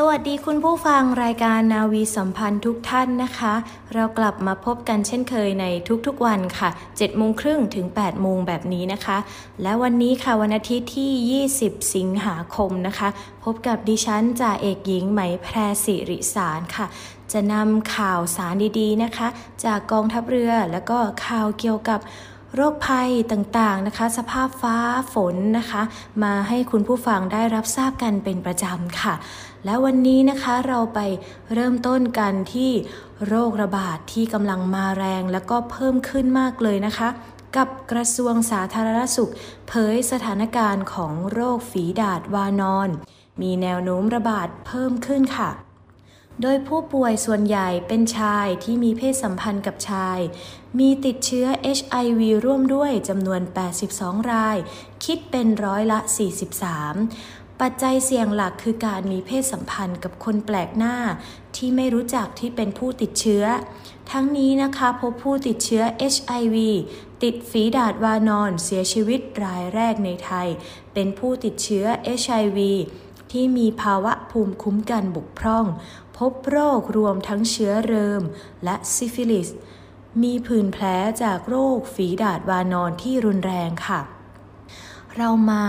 สวัสดีคุณผู้ฟังรายการนาวีสัมพันธ์ทุกท่านนะคะ เรากลับมาพบกันเช่นเคยในทุกๆวันค่ะ7โมงครึ่งถึง8โมงแบบนี้นะคะ และวันนี้ค่ะวันอาทิตย์ที่ 20 สิงหาคมนะคะ พบกับดิฉันจ่าเอกหญิงไหมแพรสิริสารค่ะ จะนำข่าวสารดีๆนะคะ จากกองทัพเรือ แล้วก็ข่าวเกี่ยวกับ โรคภัยต่างๆนะคะ สภาพฟ้าฝนนะคะ มาให้คุณผู้ฟังได้รับทราบกันเป็นประจำค่ะ และวันนี้นะคะเราไปเริ่มต้นกันที่โรคระบาดทที่กำลังมาแรงแล้วก็เพิ่มขึ้นมากเลยนะคะ กับกระทรวงสาธารณสุข เผยสถานการณ์ของโรคฝีดาษวานอน มีแนวโน้มระบาดเพิ่มขึ้นค่ะ โดยผู้ป่วยส่วนใหญ่เป็นชายที่มีเพศสัมพันธ์กับชาย มีติดเชื้อ HIV ร่วมด้วยจำนวน 82 ราย คิดเป็นร้อยละ 43 ปัจจัยเสี่ยงหลักคือการมีเพศสัมพันธ์กับคนแปลกหน้า ที่ไม่รู้จักที่เป็นผู้ติดเชื้อ ทั้งนี้นะคะพบผู้ติดเชื้อ HIV ติดฝีดาดวานอนเสียชีวิตรายแรกในไทย เป็นผู้ติดเชื้อ HIV ที่มีภาวะภูมิคุ้มกันบกพร่อง พบโรครวมทั้งเชื้อเริมและซิฟิลิส มีผื่นแผลจากโรคฝีดาดวานอนที่รุนแรงค่ะ เรามา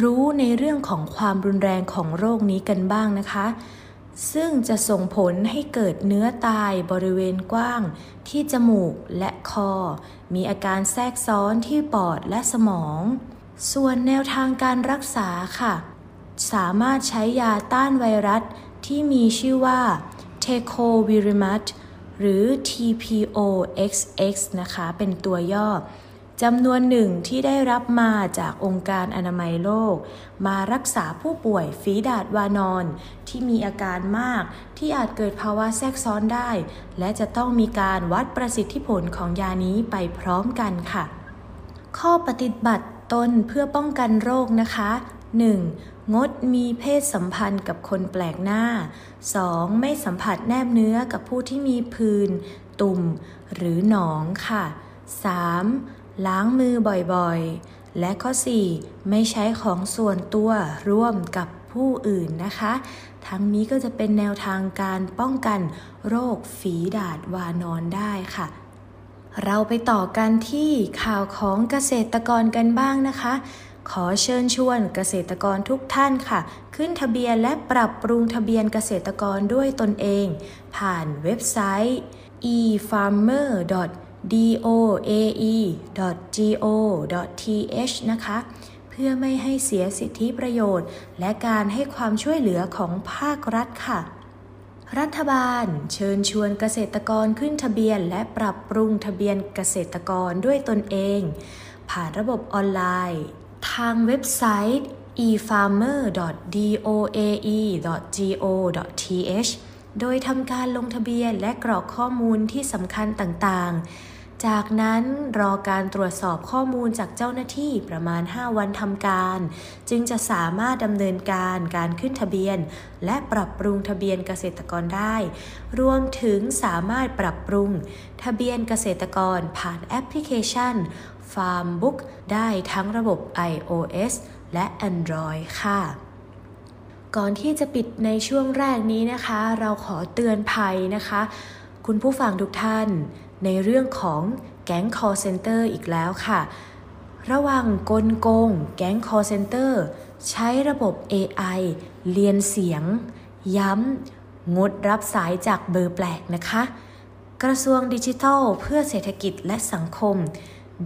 รู้ในเรื่องของความรุนแรงของโรคนี้กันบ้างนะคะ ซึ่งจะส่งผลให้เกิดเนื้อตายบริเวณกว้าง ที่จมูกและคอ มีอาการแทรกซ้อนที่ปอดและสมอง ส่วนแนวทางการรักษาค่ะ สามารถใช้ยาต้านไวรัส ที่มีชื่อว่า t e c o v i r i m a t หรือ TPOXX นะคะ เป็นตัวย่อจำนวนหนึ่งที่ได้รับมาจากองค์การอนามัยโลก มารักษาผู้ป่วยฝีดาดวานอน ที่มีอาการมากที่อาจเกิดภาวะแทรกซ้อนได้ และจะต้องมีการวัดประสิทธิผลของยานี้ไปพร้อมกันค่ะ ข้อปฏิบัติตนเพื่อป้องกันโรคนะคะ 1. งดมีเพศสัมพันธ์กับคนแปลกหน้า 2. ไม่สัมผัสแนบเนื้อกับผู้ที่มีพื้น ตุ่ม หรือหนองค่ะ 3. ล้างมือบ่อยๆ และข้อ 4. ไม่ใช้ของส่วนตัวร่วมกับผู้อื่นนะคะ ทั้งนี้ก็จะเป็นแนวทางการป้องกันโรคฝีดาดวานอนได้ค่ะเราไปต่อกันที่ข่าวของเกษตรกรกันบ้างนะคะ ขอเชิญชวนเกษตรกรทุกท่านค่ะ ขึ้นทะเบียนและปรับปรุงทะเบียนเกษตรกรด้วยตนเอง ผ่านเว็บไซต์ efarmer.doae.go.th นะคะ เพื่อไม่ให้เสียสิทธิประโยชน์ และการให้ความช่วยเหลือของภาครัฐค่ะรัฐบาลเชิญชวนเกษตรกรขึ้นทะเบียน และปรับปรุงทะเบียนเกษตรกรด้วยตนเอง ผ่านระบบออนไลน์ ทางเว็บไซต์ efarmer.doae.go.th โดยทำการลงทะเบียนและกรอกข้อมูลที่สำคัญต่างๆ จากนั้นรอการตรวจสอบข้อมูลจากเจ้าหน้าที่ประมาณ 5 วันทำการ จึงจะสามารถดำเนินการการขึ้นทะเบียน และปรับปรุงทะเบียนเกษตรกรได้ รวมถึงสามารถปรับปรุง ทะเบียนเกษตรกรผ่านแอปพลิเคชัน Farmbook ได้ทั้งระบบ iOS และ Android ค่ะก่อนที่จะปิดในช่วงแรกนี้นะคะ เราขอเตือนภัยนะคะ คุณผู้ฟังทุกท่าน ในเรื่องของแก๊ง call center อีกแล้วค่ะ ระวังกลโกง แก๊ง call center ใช้ระบบ AI เรียนเสียง ย้ำ งดรับสายจากเบอร์แปลกนะคะ กระทรวงดิจิทัลเพื่อเศรษฐกิจและสังคม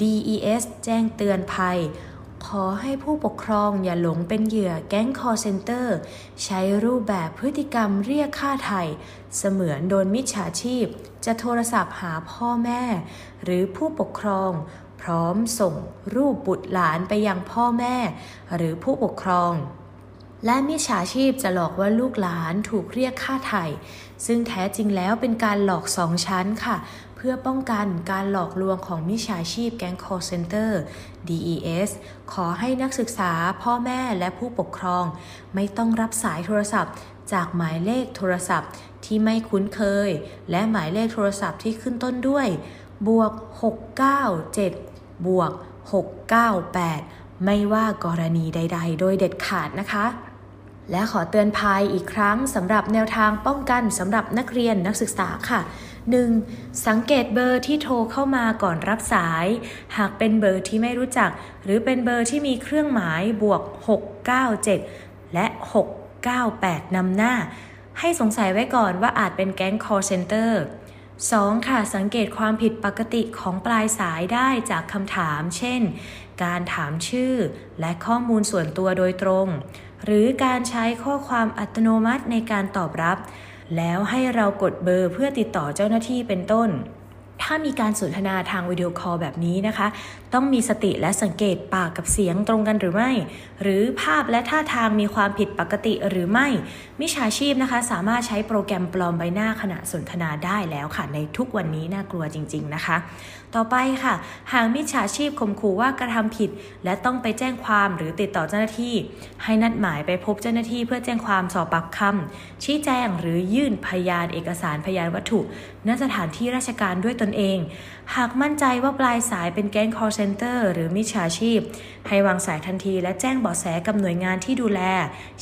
DES แจ้งเตือนภัย ขอให้ผู้ปกครองอย่าหลงเป็นเหยื่อแก๊ง call center ใช้รูปแบบพฤติกรรมเรียกค่าไถ่เสมือนโดนมิจฉาชีพ จะโทรศัพท์หาพ่อแม่ หรือผู้ปกครอง พร้อมส่งรูปบุตรหลานไปยังพ่อแม่ หรือผู้ปกครอง และมิจฉาชีพจะหลอกว่าลูกหลานถูกเรียกค่าไถ่ซึ่งแท้จริงแล้วเป็นการหลอกสองชั้นค่ะ เพื่อป้องกันการหลอกลวงของมิจฉาชีพแก๊ง call center DES ขอให้นักศึกษาพ่อแม่และผู้ปกครอง ไม่ต้องรับสายโทรศัพท์ จากหมายเลขโทรศัพท์ที่ไม่คุ้นเคย และหมายเลขโทรศัพท์ที่ขึ้นต้นด้วย บวก 697 บวก 698 ไม่ว่ากรณีใด ๆ โดยเด็ดขาดนะคะและขอเตือนภัยอีกครั้งสำหรับแนวทางป้องกันสำหรับนักเรียนนักศึกษาค่ะ 1. สังเกตเบอร์ที่โทรเข้ามาก่อนรับสาย หากเป็นเบอร์ที่ไม่รู้จัก หรือเป็นเบอร์ที่มีเครื่องหมายบวก 697 และ 698 นำหน้า ให้สงสัยไว้ก่อนว่าอาจเป็นแก๊ง call center 2. ค่ะ สังเกตความผิดปกติของปลายสายได้จากคำถาม เช่น การถามชื่อ และข้อมูลส่วนตัวโดยตรง หรือการใช้ข้อความอัตโนมัติในการตอบรับ แล้วให้เรากดเบอร์เพื่อติดต่อเจ้าหน้าที่เป็นต้น ถ้ามีการสนทนาทางวิดีโอคอลแบบนี้นะคะต้องมีสติและสังเกตปากกับเสียงตรงกันหรือไม่ หรือภาพและท่าทางมีความผิดปกติหรือไม่ มิจฉาชีพนะคะ สามารถใช้โปรแกรมปลอมใบหน้าขณะสนทนาได้แล้วค่ะ ในทุกวันนี้น่ากลัวจริง ๆนะคะ ต่อไปค่ะ หากมิจฉาชีพข่มขู่ว่ากระทำผิด และต้องไปแจ้งความหรือติดต่อเจ้าหน้าที่ ให้นัดหมายไปพบเจ้าหน้าที่เพื่อแจ้งความสอบปากคำชี้แจงหรือยื่นพยานเอกสารพยานวัตถุณสถานที่ราชการด้วยตนเอง หากมั่นใจว่าปลายสายเป็นแก๊ง call center หรือมิจฉาชีพ ให้วางสายทันทีและแจ้งเบาะแสกับหน่วยงานที่ดูแล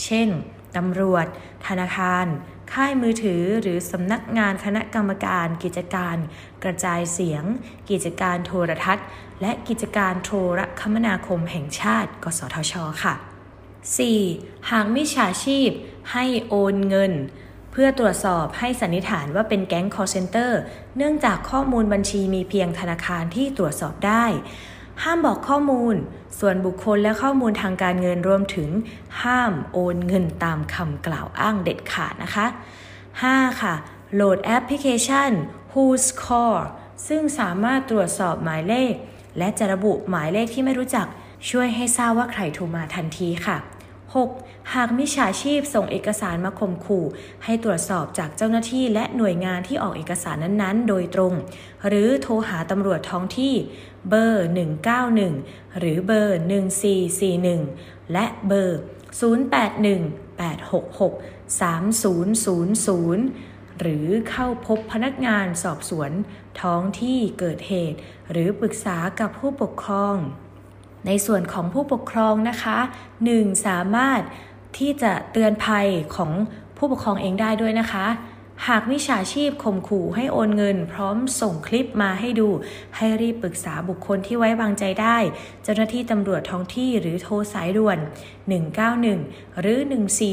เช่น ตำรวจ ธนาคาร ค่ายมือถือ หรือสำนักงานคณะกรรมการ กิจการ กระจายเสียง กิจการโทรทัศน์ และกิจการโทรคมนาคมแห่งชาติ กสทช ค่ะ 4. หากมิจฉาชีพให้โอนเงิน เพื่อตรวจสอบให้สันนิษฐานว่าเป็นแก๊ง call center เนื่องจากข้อมูลบัญชีมีเพียงธนาคารที่ตรวจสอบได้ ห้ามบอกข้อมูล ส่วนบุคคลและข้อมูลทางการเงินรวมถึง ห้ามโอนเงินตามคำกล่าวอ้างเด็ดขาดนะคะ 5. ค่ะ โหลดแอปพลิเคชัน Who's Call ซึ่งสามารถตรวจสอบหมายเลข และจะระบุหมายเลขที่ไม่รู้จัก ช่วยให้ทราบว่าใครโทรมาทันทีค่ะ 6. หากมิจฉาชีพส่งเอกสารมาข่มขู่ ให้ตรวจสอบจากเจ้าหน้าที่และหน่วยงานที่ออกเอกสารนั้นๆ โดยตรง หรือโทรหาตำรวจท้องที่เบอร์ 191 หรือเบอร์ 1441 และเบอร์ 0818663000 หรือเข้าพบพนักงานสอบสวนท้องที่เกิดเหตุ หรือปรึกษากับผู้ปกครอง ในส่วนของผู้ปกครองนะคะ 1. สามารถที่จะเตือนภัยของผู้ปกครองเองได้ด้วยนะคะ หากมิจฉาชีพข่มขู่ให้โอนเงิน พร้อมส่งคลิปมาให้ดู ให้รีบปรึกษาบุคคลที่ไว้วางใจได้ เจ้าหน้าที่ตำรวจท้องที่หรือโทรสายด่วน 191 หรือ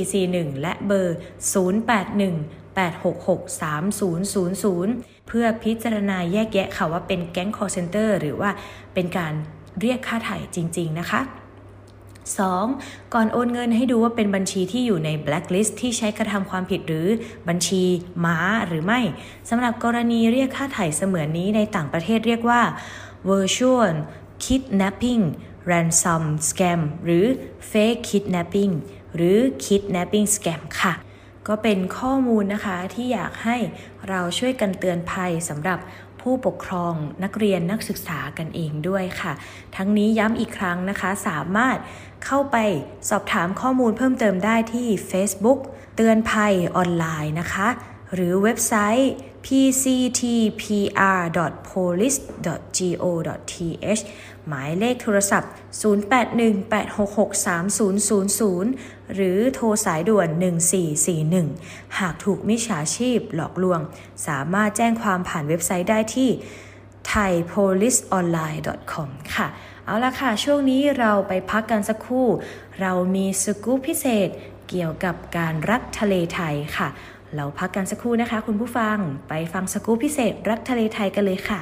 1441 และเบอร์ 081 866 3000 เพื่อพิจารณาแยกแยะค่ะว่าเป็นแก๊งคอร์เซนเตอร์หรือว่าเป็นการ เรียกค่าถ่ายจริง ๆ นะคะ 2. ก่อนโอนเงินให้ดูว่าเป็นบัญชีที่อยู่ใน blacklist ที่ใช้กระทำความผิดหรือบัญชีม้าหรือไม่สำหรับกรณีเรียกค่าไถ่เสมือนนี้ในต่างประเทศเรียกว่า virtual kidnapping ransom scam หรือ fake kidnapping หรือ kidnapping scam ค่ะ ก็เป็นข้อมูลนะคะที่อยากให้เราช่วยกันเตือนภัยสำหรับ ผู้ปกครองนักเรียนนักศึกษากันเองด้วยค่ะ ทั้งนี้ย้ำอีกครั้งนะคะ สามารถเข้าไปสอบถามข้อมูลเพิ่มเติมได้ที่ Facebook เตือนภัยออนไลน์นะคะ หรือเว็บไซต์ pctpr.police.go.th หมายเลขโทรศัพท์ 0818663000 หรือโทรสายด่วน 1441 หากถูกมิจฉาชีพหลอกลวง สามารถแจ้งความผ่านเว็บไซต์ได้ที่ thaipoliceonline.com ค่ะ เอาละค่ะ ช่วงนี้เราไปพักกันสักครู่ เรามีสกู๊ปพิเศษเกี่ยวกับการรักทะเลไทยค่ะ เราพักกันสักครู่นะคะ คุณผู้ฟัง ไปฟังสกู๊ปพิเศษรักทะเลไทยกันเลยค่ะ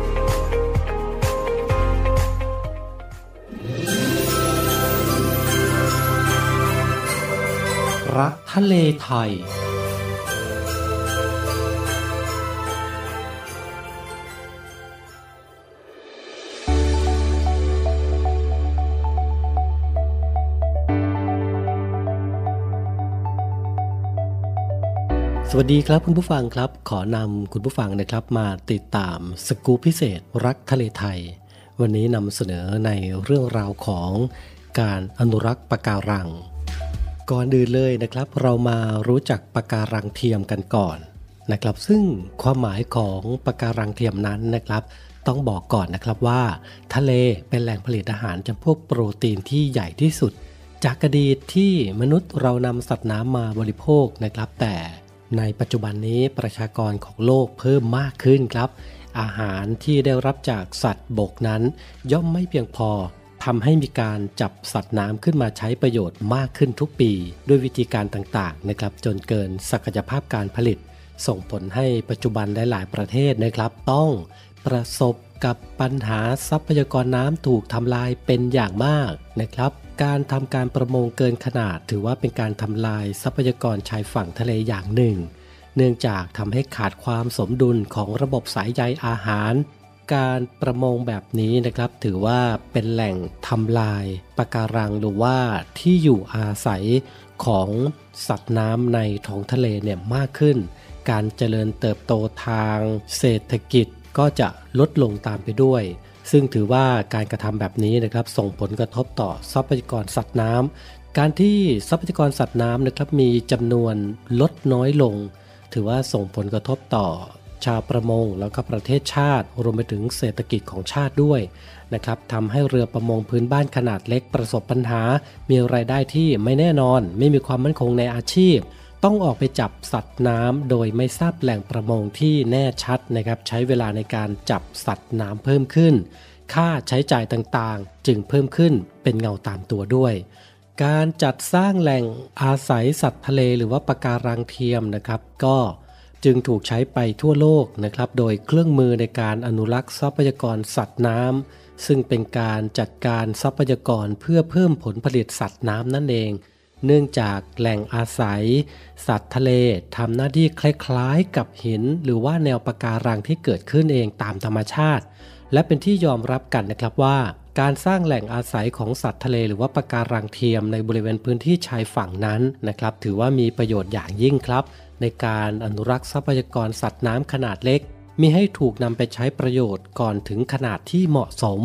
รักทะเลไทย สวัสดีครับคุณผู้ฟังครับ ขอนำคุณผู้ฟังนะครับมาติดตามสกู๊ปพิเศษ รักทะเลไทย วันนี้นำเสนอในเรื่องราวของการอนุรักษ์ปะการัง ก่อนอื่นเลยนะครับ เรามารู้จักปะการังเทียมกันก่อนนะครับ ซึ่งความหมายของปะการังเทียมนั้นนะครับ ต้องบอกก่อนนะครับว่า ทะเลเป็นแหล่งผลิตอาหารจำพวกโปรตีนที่ใหญ่ที่สุด จากอดีตที่มนุษย์เรานำสัตว์น้ำมาบริโภคนะครับ แต่ในปัจจุบันนี้ประชากรของโลกเพิ่มมากขึ้นครับ อาหารที่ได้รับจากสัตว์บกนั้น ย่อมไม่เพียงพอ ทำให้มีการจับสัตว์น้ำขึ้นมาใช้ประโยชน์มากขึ้นทุกปี ด้วยวิธีการต่างๆนะครับจนเกินศักยภาพการผลิต ส่งผลให้ปัจจุบันหลาย ๆ ประเทศนะครับ ต้องประสบกับปัญหาทรัพยากรน้ำถูกทำลายเป็นอย่างมากนะครับ การทำการประมงเกินขนาด ถือว่าเป็นการทำลายทรัพยากรชายฝั่งทะเลอย่างหนึ่ง เนื่องจากทำให้ขาดความสมดุลของระบบสายใยอาหาร การประมงแบบนี้นะครับ ถือว่าเป็นแหล่งทำลายปะการังหรือว่าที่อยู่อาศัยของสัตว์น้ำในท้องทะเลเนี่ยมากขึ้น การเจริญเติบโตทางเศรษฐกิจก็จะลดลงตามไปด้วย ซึ่งถือว่าการกระทำแบบนี้นะครับ ส่งผลกระทบต่อทรัพยากรสัตว์น้ำการที่ทรัพยากรสัตว์น้ำนะครับมีจำนวนลดน้อยลง ถือว่าส่งผลกระทบต่อ ชาวประมงแล้วก็ประเทศชาติ รวมไปถึงเศรษฐกิจของชาติด้วยนะครับทำให้เรือประมงพื้นบ้านขนาดเล็กประสบปัญหา มีรายได้ที่ไม่แน่นอน ไม่มีความมั่นคงในอาชีพ ต้องออกไปจับสัตว์น้ำโดยไม่ทราบแหล่งประมงที่แน่ชัดนะครับ ใช้เวลาในการจับสัตว์น้ำเพิ่มขึ้น ค่าใช้จ่ายต่างๆ จึงเพิ่มขึ้นเป็นเงาตามตัวด้วยการจัดสร้างแหล่งอาศัยสัตว์ทะเลหรือว่าปะการังเทียมนะครับ ก็ จึงถูกใช้ไปทั่วโลกนะครับ โดยเครื่องมือในการอนุรักษ์ทรัพยากรสัตว์น้ำซึ่งเป็นการจัดการทรัพยากรเพื่อเพิ่มผลผลิตสัตว์น้ำนั่นเอง เนื่องจากแหล่งอาศัย สัตว์ทะเลทำหน้าที่คล้ายๆ กับหิน หรือว่าแนวปะการังที่เกิดขึ้นเองตามธรรมชาติ และเป็นที่ยอมรับกันนะครับว่า การสร้างแหล่งอาศัยของสัตว์ทะเล หรือว่าปะการังเทียมในบริเวณพื้นที่ชายฝั่งนั้นนะครับ ถือว่ามีประโยชน์อย่างยิ่งครับ ในการอนุรักษ์ทรัพยากรสัตว์น้ำขนาดเล็ก มีให้ถูกนำไปใช้ประโยชน์ก่อนถึงขนาดที่เหมาะสม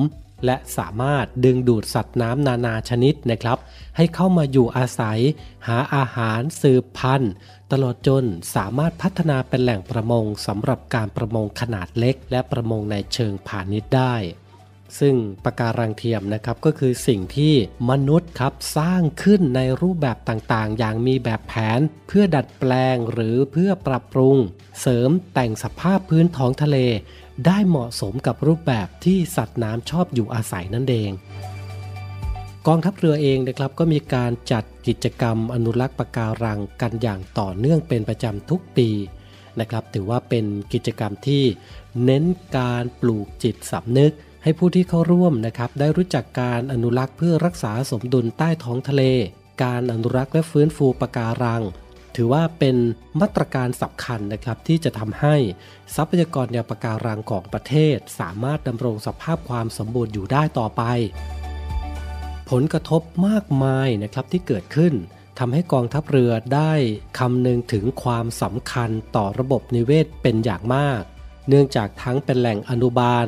และสามารถดึงดูดสัตว์น้ำนานาชนิดนะครับ ให้เข้ามาอยู่อาศัย หาอาหารสืบพันธุ์ ตลอดจนสามารถพัฒนาเป็นแหล่งประมงสำหรับการประมงขนาดเล็ก และประมงในเชิงพาณิชย์ได้ ซึ่งปะการังเทียมนะครับก็คือสิ่งที่มนุษย์ครับสร้างขึ้นในรูปแบบต่างๆ อย่างมีแบบแผน เพื่อดัดแปลงหรือเพื่อปรับปรุง เสริมแต่งสภาพพื้นท้องทะเล ได้เหมาะสมกับรูปแบบที่สัตว์น้ำชอบอยู่อาศัยนั่นเองกองทัพเรือเองนะครับก็มีการจัดกิจกรรมอนุรักษ์ปะการังกันอย่างต่อเนื่องเป็นประจำทุกปีนะครับถือว่าเป็นกิจกรรมที่เน้นการปลูกจิตสำนึก ให้ผู้ที่เข้าร่วมนะครับได้รู้จักการอนุรักษ์เพื่อรักษาสมดุลใต้ท้องทะเล การอนุรักษ์และฟื้นฟูปะการัง ถือว่าเป็นมาตรการสำคัญนะครับที่จะทำให้ทรัพยากรแนวปะการังของประเทศ สามารถดำรงสภาพความสมบูรณ์อยู่ได้ต่อไป ผลกระทบมากมายนะครับที่เกิดขึ้นทำให้กองทัพเรือได้คำนึงถึงความสำคัญต่อระบบนิเวศเป็นอย่างมาก เนื่องจากทั้งเป็นแหล่งอนุบาล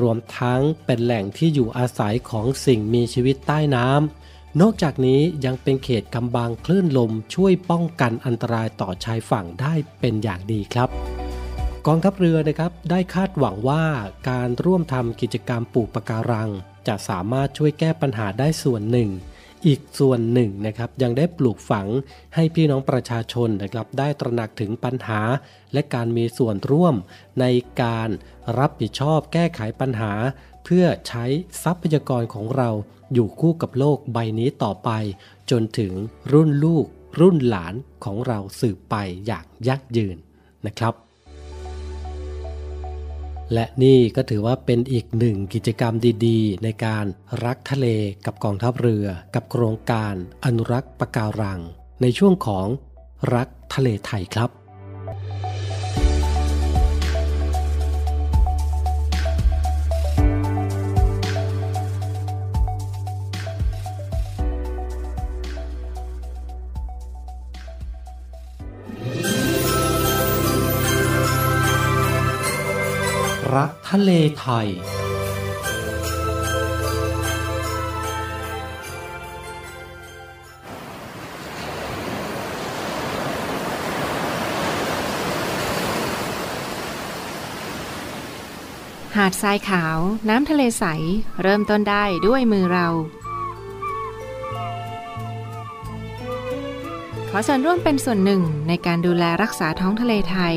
รวมทั้งเป็นแหล่งที่อยู่อาศัยของสิ่งมีชีวิตใต้น้ำ นอกจากนี้ยังเป็นเขตกำบังคลื่นลมช่วยป้องกันอันตรายต่อชายฝั่งได้เป็นอย่างดีครับกองทัพเรือนะครับได้คาดหวังว่าการร่วมทำกิจกรรมปลูกปะการัง จะสามารถช่วยแก้ปัญหาได้ส่วนหนึ่ง อีกส่วนหนึ่งนะครับยังได้ปลูกฝังให้พี่น้องประชาชนนะครับได้ตระหนักถึงปัญหา และการมีส่วนร่วมในการรับผิดชอบแก้ไขปัญหา เพื่อใช้ทรัพยากรของเราอยู่คู่กับโลกใบนี้ต่อไป จนถึงรุ่นลูกรุ่นหลานของเราสืบไปอย่างยั่งยืนนะครับ และนี่ก็ถือว่าเป็นอีกหนึ่งกิจกรรมดีๆ ในการรักทะเลกับกองทัพเรือ กับโครงการอนุรักษ์ปะการัง ในช่วงของรักทะเลไทยครับ ทะเลไทย หาดทรายขาว น้ำทะเลใส เริ่มต้นได้ด้วยมือเรา ขอส่วนร่วมเป็นส่วนหนึ่งในการดูแลรักษาท้องทะเลไทย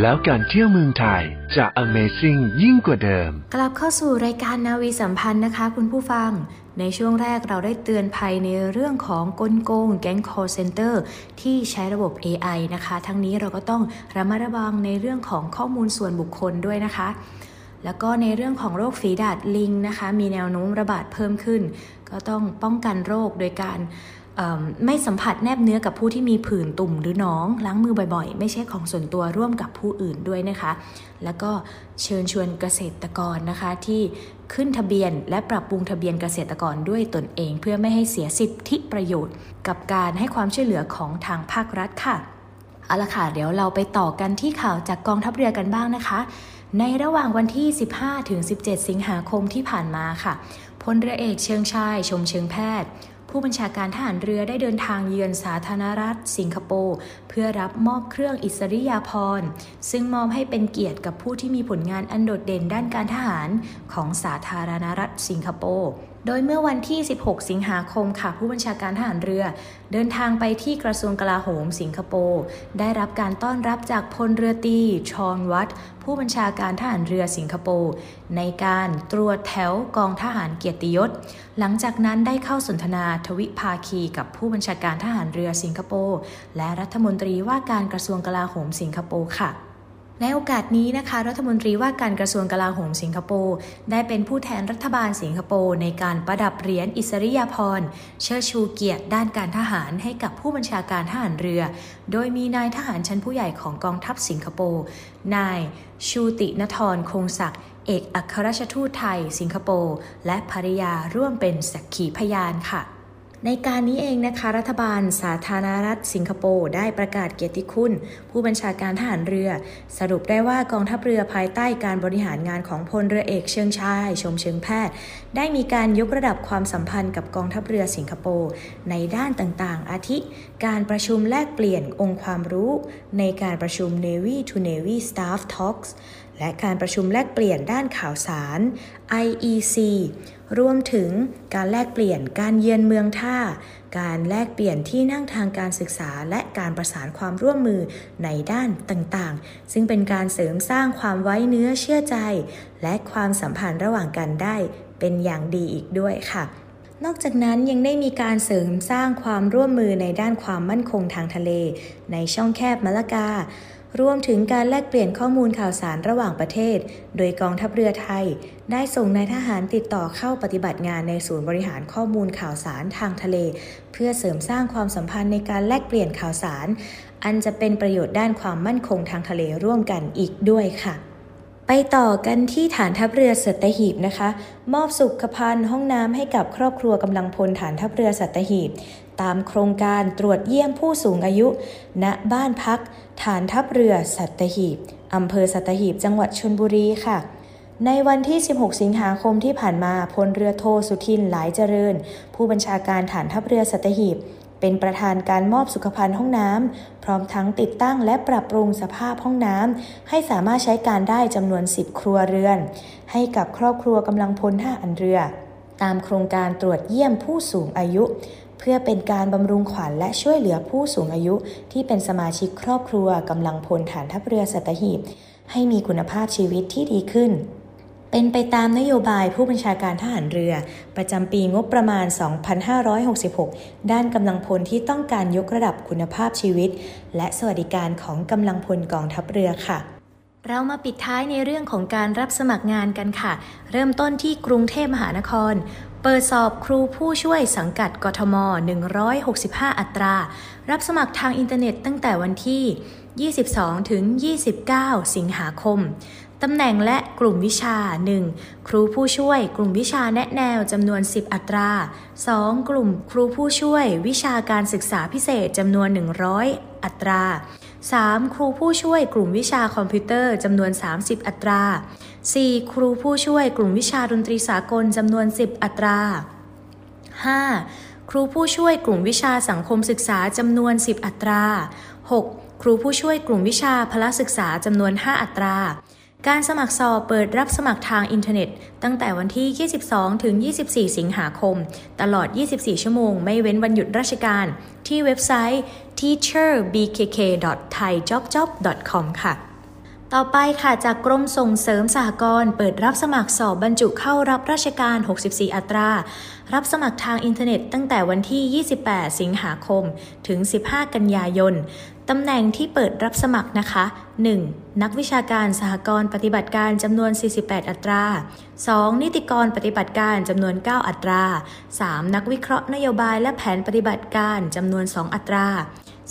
แล้วการเที่ยวเมืองไทยจะ Amazing ยิ่งกว่าเดิม กลับเข้าสู่รายการนาวีสัมพันธ์นะคะ คุณผู้ฟัง ในช่วงแรกเราได้เตือนภัยในเรื่องของกลโกงแก๊ง call center ที่ใช้ระบบ AI นะคะ ทั้งนี้เราก็ต้องระมัดระวังในเรื่องของข้อมูลส่วนบุคคลด้วยนะคะ แล้วก็ในเรื่องของโรคฝีดาดลิงนะคะ มีแนวโน้มระบาดเพิ่มขึ้น ก็ต้องป้องกันโรคโดยการ ไม่สัมผัสแนบเนื้อกับผู้ที่มีผื่นตุ่มหรือหนอง ล้างมือบ่อยๆ ไม่ใช่ของส่วนตัวร่วมกับผู้อื่นด้วยนะคะ แล้วก็เชิญชวนเกษตรกรนะคะที่ขึ้นทะเบียนและปรับปรุงทะเบียนเกษตรกรด้วยตนเอง เพื่อไม่ให้เสียสิทธิประโยชน์ กับการให้ความช่วยเหลือของทางภาครัฐค่ะเอาละค่ะเดี๋ยวเราไปต่อกันที่ข่าวจากกองทัพเรือกันบ้างนะคะ ในระหว่างวันที่ 15 ถึง 17 สิงหาคมที่ผ่านมาค่ะพลเรือเอกเชิงชาย ชมเชิงแพทย์ ผู้บัญชาการทหารเรือได้เดินทางเยือนสาธารณรัฐ สิงคโปร์เพื่อรับมอบเครื่องอิสริยาภรณ์ซึ่งมอบให้เป็นเกียรติกับผู้ที่มีผลงานอันโดดเด่นด้านการทหารของสาธารณรัฐสิงคโปร์ โดยเมื่อวันที่ 16 สิงหาคมค่ะ ผู้บัญชาการทหารเรือ เดินทางไปที่กระทรวงกลาโหมสิงคโปร์ได้รับการต้อนรับจากพลเรือตีชอนวัตผู้บัญชาการทหารเรือสิงคโปร์ในการตรวจแถวกองทหารเกียรติยศ หลังจากนั้นได้เข้าสนทนาทวิภาคีกับผู้บัญชาการทหารเรือสิงคโปร์และรัฐมนตรีว่าการกระทรวงกลาโหมสิงคโปร์ค่ะ ในโอกาสนี้นะคะ รัฐมนตรีว่าการกระทรวงกลาโหมสิงคโปร์ได้เป็นผู้แทนรัฐบาลสิงคโปร์ในการประดับเหรียญอิสริยาภรณ์เชิดชูเกียรติด้านการทหารให้กับผู้บัญชาการทหารเรือ โดยมีนายทหารชั้นผู้ใหญ่ของกองทัพสิงคโปร์นายชูตินทรคงศักดิ์เอกอัครราชทูตไทย สิงคโปร์และภริยาร่วมเป็นสักขีพยานค่ะ ในการนี้เองนะคะ รัฐบาลสาธารณรัฐสิงคโปร์ได้ประกาศเกียรติคุณ ผู้บัญชาการทหารเรือ สรุปได้ว่ากองทัพเรือภายใต้การบริหารงานของพลเรือเอกเชิงชาย ชมเชิงแพทย์ ได้มีการยกระดับความสัมพันธ์กับกองทัพเรือสิงคโปร์ในด้านต่างๆ อาทิ การประชุมแลกเปลี่ยนองค์ความรู้ ในการประชุม Navy to Navy Staff Talks และการประชุมแลกเปลี่ยนด้านข่าวสาร IEC รวมถึงการแลกเปลี่ยนการเยือนเมืองท่า การแลกเปลี่ยนที่นั่งทางการศึกษา และการประสานความร่วมมือในด้านต่างๆ ซึ่งเป็นการเสริมสร้างความไว้เนื้อเชื่อใจ และความสัมพันธ์ระหว่างกันได้เป็นอย่างดีอีกด้วยค่ะนอกจากนั้นยังได้มีการเสริมสร้างความร่วมมือในด้านความมั่นคงทางทะเล ในช่องแคบมะละกา รวมถึงการแลกเปลี่ยนข้อมูลข่าวสารระหว่างประเทศ โดยกองทัพเรือไทย ได้ส่งนายทหารติดต่อเข้าปฏิบัติงานในศูนย์บริหารข้อมูลข่าวสารทางทะเล เพื่อเสริมสร้างความสัมพันธ์ในการแลกเปลี่ยนข่าวสาร อันจะเป็นประโยชน์ด้านความมั่นคงทางทะเลร่วมกันอีกด้วยค่ะไปต่อกันที่ฐานทัพเรือสัตหีบนะคะ มอบสุขภัณฑ์ห้องน้ำให้กับครอบครัวกำลังพลฐานทัพเรือสัตหีบ ตามโครงการตรวจเยี่ยมผู้สูงอายุ ณบ้านพัก ฐานทัพเรือสัตหีบอำเภอสัตหีบจังหวัดชนบุรีค่ะ ในวันที่ 16 สิงหาคมที่ผ่านมาพลเรือโทสุทินหลายเจริญ ผู้บัญชาการฐานทัพเรือสัตหีบ เป็นประธานการมอบสุขภัณฑ์ห้องน้ำพร้อมทั้งติดตั้งและปรับปรุงสภาพห้องน้ำให้สามารถใช้การได้จำนวน 10 ครัวเรือน ให้กับครอบครัวกำลังพลท่าอันเรือ ตามโครงการตรวจเยี่ยมผู้สูงอายุ พื่อเป็นการบำรุงขวัญและช่วยเหลือผู้สูงอายุ ที่เป็นสมาชิกครอบครัวกำลังพลฐานทัพเรือสัตหีบ ให้มีคุณภาพชีวิตที่ดีขึ้น เป็นไปตามนโยบายผู้บัญชาการทหารเรือ ประจำปีงบประมาณ 2566 ด้านกำลังพลที่ต้องการยกระดับคุณภาพชีวิต และสวัสดิการของกำลังพลกองทัพเรือค่ะเรามาปิดท้ายในเรื่องของการรับสมัครงานกันค่ะ เริ่มต้นที่กรุงเทพมหานคร เปิดสอบครูผู้ช่วยสังกัดกทม 165 อัตรา รับสมัครทางอินเทอร์เน็ตตั้งแต่วันที่ 22 ถึง 29 สิงหาคม ตำแหน่งและกลุ่มวิชา 1. ครูผู้ช่วย กลุ่มวิชาแนะแนวจำนวน 10 อัตรา 2. กลุ่มครูผู้ช่วย วิชาการศึกษาพิเศษจำนวน 100 อัตรา 3. ครูผู้ช่วยกลุ่มวิชาคอมพิวเตอร์จำนวน 30 อัตรา 4. ครูผู้ช่วยกลุ่มวิชาดนตรีสากลจำนวน 10 อัตรา 5. ครูผู้ช่วยกลุ่มวิชาสังคมศึกษาจำนวน 10 อัตรา 6. ครูผู้ช่วยกลุ่มวิชาพละศึกษาจำนวน 5 อัตราการสมัครสอบเปิดรับสมัครทางอินเทอร์เน็ต ตั้งแต่วันที่ 22 ถึง 24 สิงหาคม ตลอด 24 ชั่วโมง ไม่เว้นวันหยุดราชการ ที่เว็บไซต์ teacherbkk.thaijobjob.com ค่ะ ต่อไปค่ะจากกรมส่งเสริมสหกรณ์เปิดรับสมัครสอบบรรจุเข้ารับราชการ 64 อัตรา รับสมัครทางอินเทอร์เน็ตตั้งแต่วันที่ 28 สิงหาคม ถึง 15 กันยายนตำแหน่งที่เปิดรับสมัครนะคะ 1. นักวิชาการสหกรณ์ปฏิบัติการจำนวน 48 อัตรา 2. นิติกรปฏิบัติการจำนวน 9 อัตรา 3. นักวิเคราะห์นโยบายและแผนปฏิบัติการจำนวน 2 อัตรา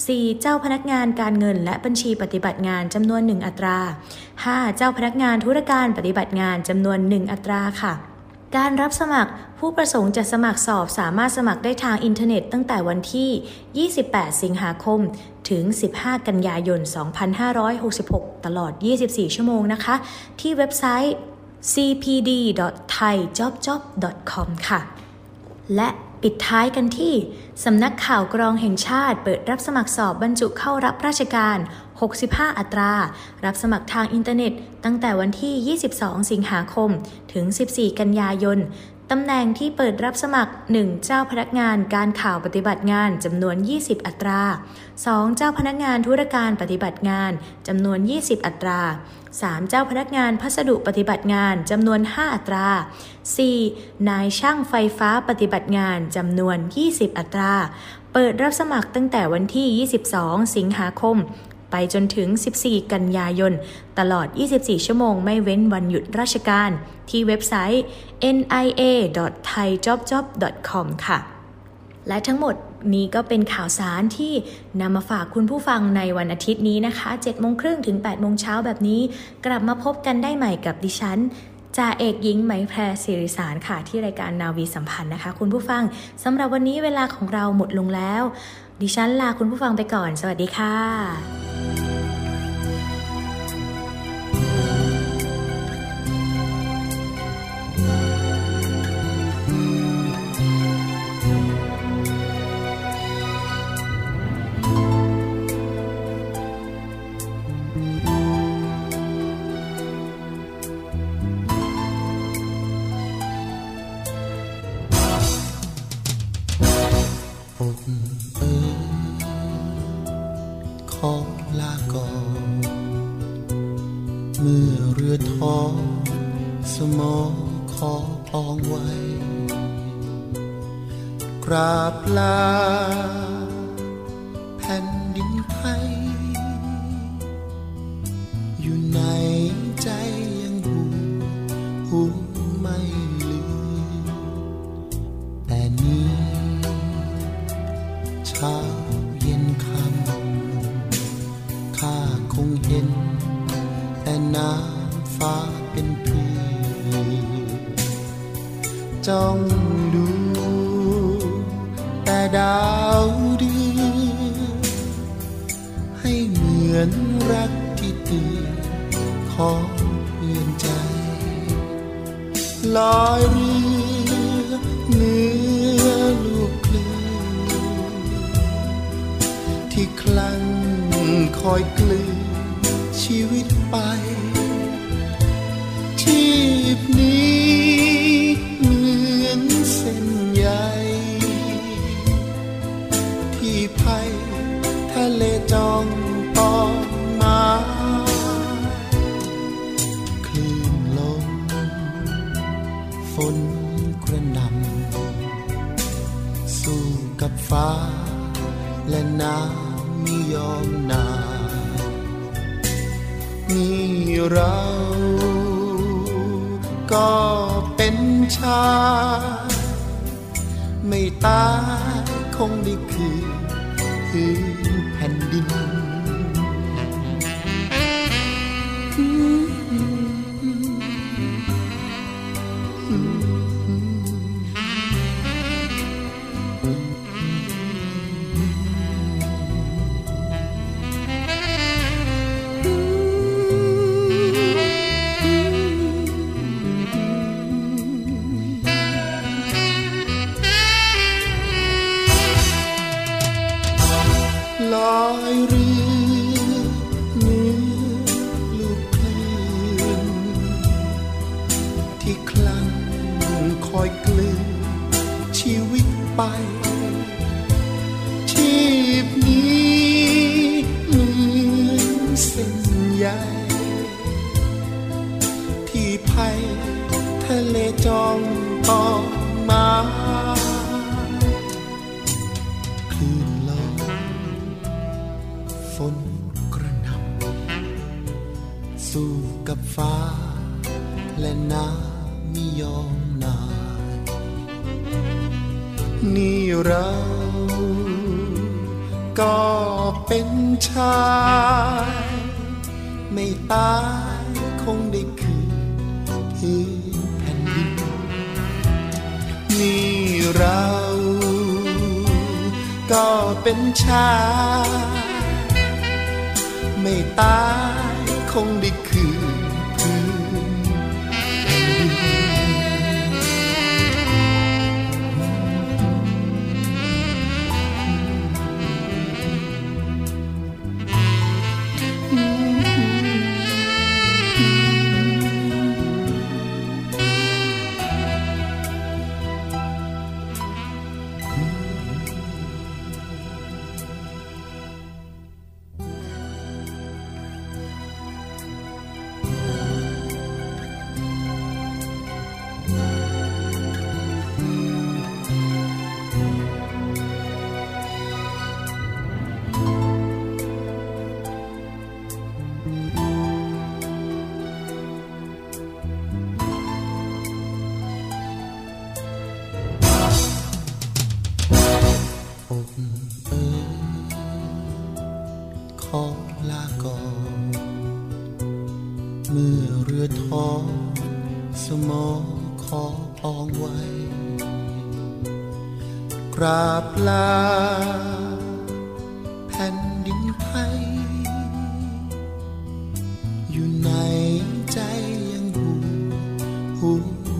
4. เจ้าพนักงานการเงินและบัญชีปฏิบัติงานจำนวน 1 อัตรา 5. เจ้าพนักงานธุรการปฏิบัติงานจำนวน 1 อัตราค่ะ การรับสมัครผู้ประสงค์จะสมัครสอบสามารถสมัครได้ทางอินเทอร์เน็ตตั้งแต่วันที่ 28 สิงหาคม ถึง 15 กันยายน 2566 ตลอด 24 ชั่วโมงนะคะ ที่เว็บไซต์ cpd.thaijobjob.com ค่ะ และ ปิดท้ายกันที่ สำนักข่าวกรองแห่งชาติ เปิดรับสมัครสอบบรรจุเข้ารับราชการ 65 อัตรา รับสมัครทางอินเทอร์เน็ต ตั้งแต่วันที่ 22 สิงหาคม ถึง 14 กันยายนตำแหน่งที่เปิดรับสมัคร 1. เจ้าพนักงานการข่าวปฏิบัติงานจำนวน 20 อัตรา 2. เจ้าพนักงานธุรการปฏิบัติงานจำนวน 20 อัตรา 3. เจ้าพนักงานพัสดุปฏิบัติงานจำนวน 5 อัตรา 4. นายช่างไฟฟ้าปฏิบัติงานจำนวน 20 อัตรา เปิดรับสมัครตั้งแต่วันที่ 22 สิงหาคม ไปจนถึง 14 กันยายน ตลอด 24 ชั่วโมงไม่เว้นวันหยุดราชการ ที่เว็บไซต์ nia.thaijobjob.com ค่ะ และทั้งหมด นี้ก็เป็นข่าวสารที่นำมาฝากคุณผู้ฟังในวันอาทิตย์นี้นะคะ7โมงครึ่งถึง8โมงเช้าแบบนี้ กลับมาพบกันได้ใหม่กับดิฉันจ่าเอกหญิงไหมแพรสิริสารค่ะ ที่รายการนาวีสัมพันธ์นะคะ คุณผู้ฟังสำหรับวันนี้เวลาของเราหมดลงแล้ว ดิฉันลาคุณผู้ฟังไปก่อน สวัสดีค่ะ ห็น แต่น้ำฟ้าเป็นเพื่จ้องดู แต่ดาวเดือนให้เหมือนรักที่ตือนของเพื่อนใจลอยเรือเนื้อลูกคลื่นที่คลั่งคอยกลืน ชีวิตไป ชีพนี้เหมือนเส้นใยที่ภัยทะเลจองตองมาคลื่นลมฝนกระหนำสู้กับฟ้าและน้ำไม่ยอม เราก็เป็นชา ไม่ตายคงได้คืน จองตองมาคลื่นลมฝนกระหน่ำสู้กับฟ้า และน้ำไม่ยอมนายนี่เราก็เป็นชาย ไม่ตาย เป็นชาย ไม่ตายคงได้ กราบลา แผ่นดินไทย อยู่ในใจยังหูหู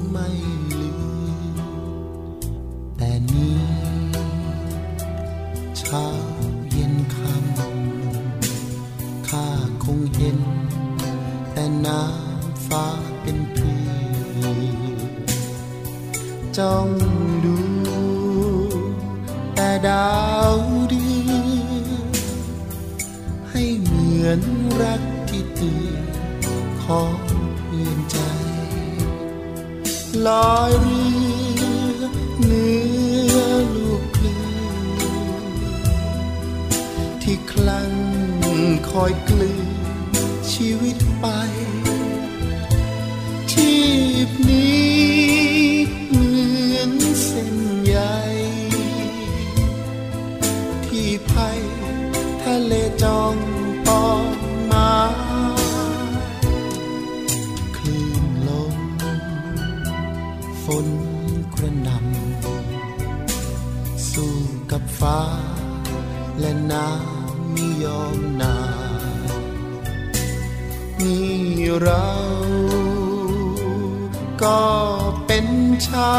ไม่ลืมแต่นี้เช้าเย็นค่ำข้าคงเห็น แต่น้ำฟ้าเป็นพี่จ้อง ดาวเดือนให้เหมือนรักที่เตือนของเพื่อนใจ ลอยเรือเนื้อลูกคลื่นที่คลั่งคอยกลืนชีวิตไป ชีพนี้ น้ำไม่ยอมนานนี่เราก็เป็นชา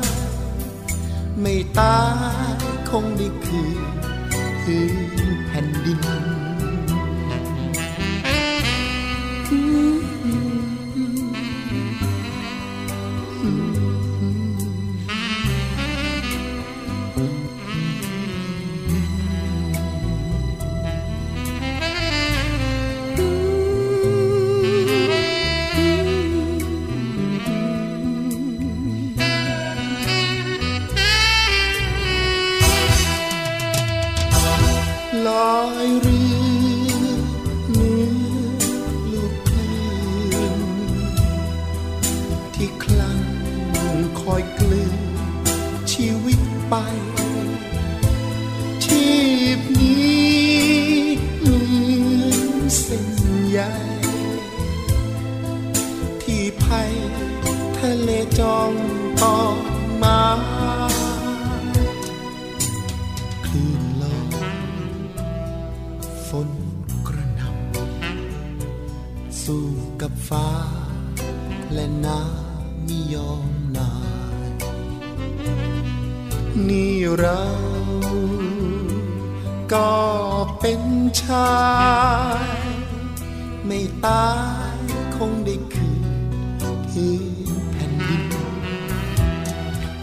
ยไม่ตายคงได้คืนพื้นแผ่นดิน สู้กับฟ้า และน้ำไม่ยอมนาย นี่เราก็เป็นชาย ไม่ตายคงได้คืนพื้นแผ่นดิน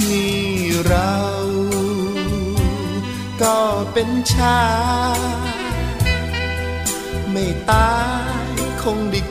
นี่เรา ก็เป็นชาย ไม่ตายคงได้